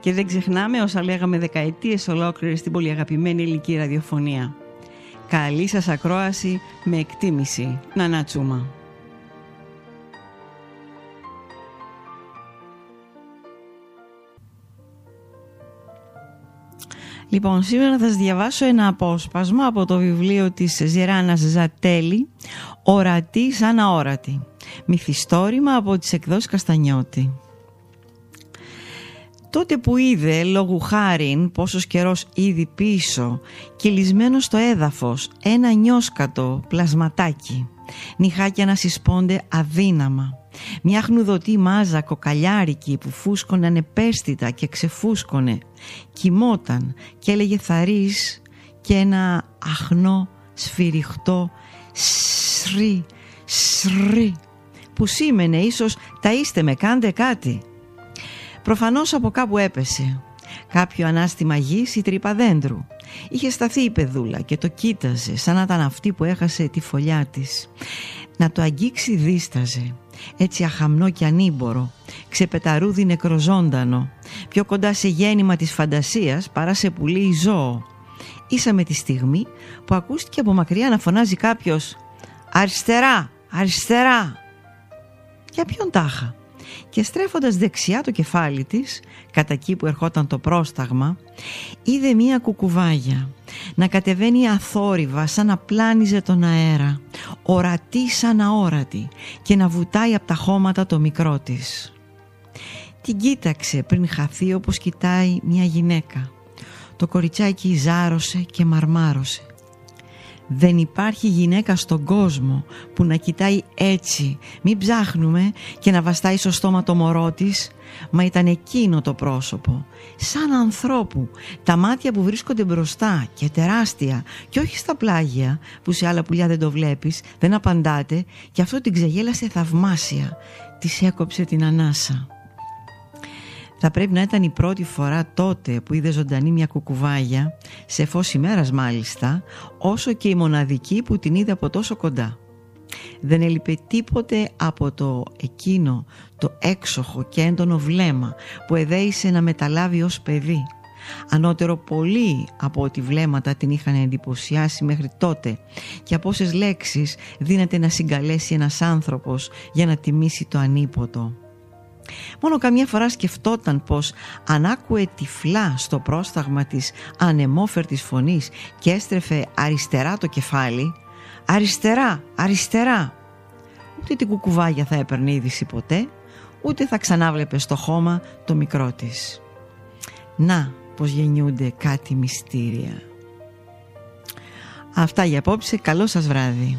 Και δεν ξεχνάμε όσα λέγαμε δεκαετίες ολόκληρες στην πολύ αγαπημένη ελληνική ραδιοφωνία. Καλή σας ακρόαση με εκτίμηση. Να τσούμα. Λοιπόν, σήμερα θα σας διαβάσω ένα απόσπασμα από το βιβλίο της Ζεράνας Ζατέλη «Ορατή σαν αόρατη». Μυθιστόρημα από τις εκδόσεις Καστανιώτη. Τότε που είδε λόγου χάριν πόσος καιρός ήδη πίσω κυλισμένο στο έδαφος ένα νιώσκατο πλασματάκι. Νυχάκια να συσπώνται αδύναμα. Μια χνουδωτή μάζα κοκαλιάρικη που φούσκωνε ανεπαίσθητα και ξεφούσκωνε κοιμόταν και έλεγε θαρής και ένα αχνό σφυριχτό σρι σρι που σήμαινε ίσως τα είστε με κάντε κάτι Προφανώς από κάπου έπεσε. Κάποιο ανάστημα γης ή τρύπα δέντρου. Είχε σταθεί η παιδούλα και το κοίταζε σαν να ήταν αυτή που έχασε τη φωλιά της. Να το αγγίξει δίσταζε. Έτσι αχαμνό και ανήμπορο, ξεπεταρούδι νεκροζώντανο, πιο κοντά σε γέννημα της φαντασίας παρά σε πουλί ζώο. Ίσα με τη στιγμή που ακούστηκε από μακριά να φωνάζει κάποιος «Αριστερά! Αριστερά!» Για ποιον τάχα; Και στρέφοντας δεξιά το κεφάλι της, κατά εκεί που ερχόταν το πρόσταγμα, είδε μία κουκουβάγια να κατεβαίνει αθόρυβα σαν να πλάνιζε τον αέρα, ορατή σαν αόρατη και να βουτάει από τα χώματα το μικρό της. Την κοίταξε πριν χαθεί όπως κοιτάει μια γυναίκα. Το κοριτσάκι ζάρωσε και μαρμάρωσε. Δεν υπάρχει γυναίκα στον κόσμο που να κοιτάει έτσι, μην ψάχνουμε και να βαστάει στο στόμα το μωρό της, μα ήταν εκείνο το πρόσωπο, σαν ανθρώπου, τα μάτια που βρίσκονται μπροστά και τεράστια και όχι στα πλάγια που σε άλλα πουλιά δεν το βλέπεις, δεν απαντάτε και αυτό την ξεγέλασε θαυμάσια, της έκοψε την ανάσα. Θα πρέπει να ήταν η πρώτη φορά τότε που είδε ζωντανή μια κουκουβάγια, σε φως ημέρας μάλιστα, όσο και η μοναδική που την είδε από τόσο κοντά. Δεν έλειπε τίποτε από το εκείνο το έξοχο και έντονο βλέμμα που εδέησε να μεταλάβει ως παιδί. Ανώτερο πολύ από ό,τι βλέμματα την είχαν εντυπωσιάσει μέχρι τότε και από όσες λέξεις δίνεται να συγκαλέσει ένας άνθρωπος για να τιμήσει το ανίποτο. Μόνο καμιά φορά σκεφτόταν πως αν άκουε τυφλά στο πρόσταγμα της ανεμόφερτης φωνής και έστρεφε αριστερά το κεφάλι «Αριστερά, αριστερά» ούτε την κουκουβάγια θα έπαιρνε είδηση ποτέ ούτε θα ξανάβλεπε στο χώμα το μικρό της. Να πως γεννιούνται κάτι μυστήρια. Αυτά για απόψε, καλό σας βράδυ.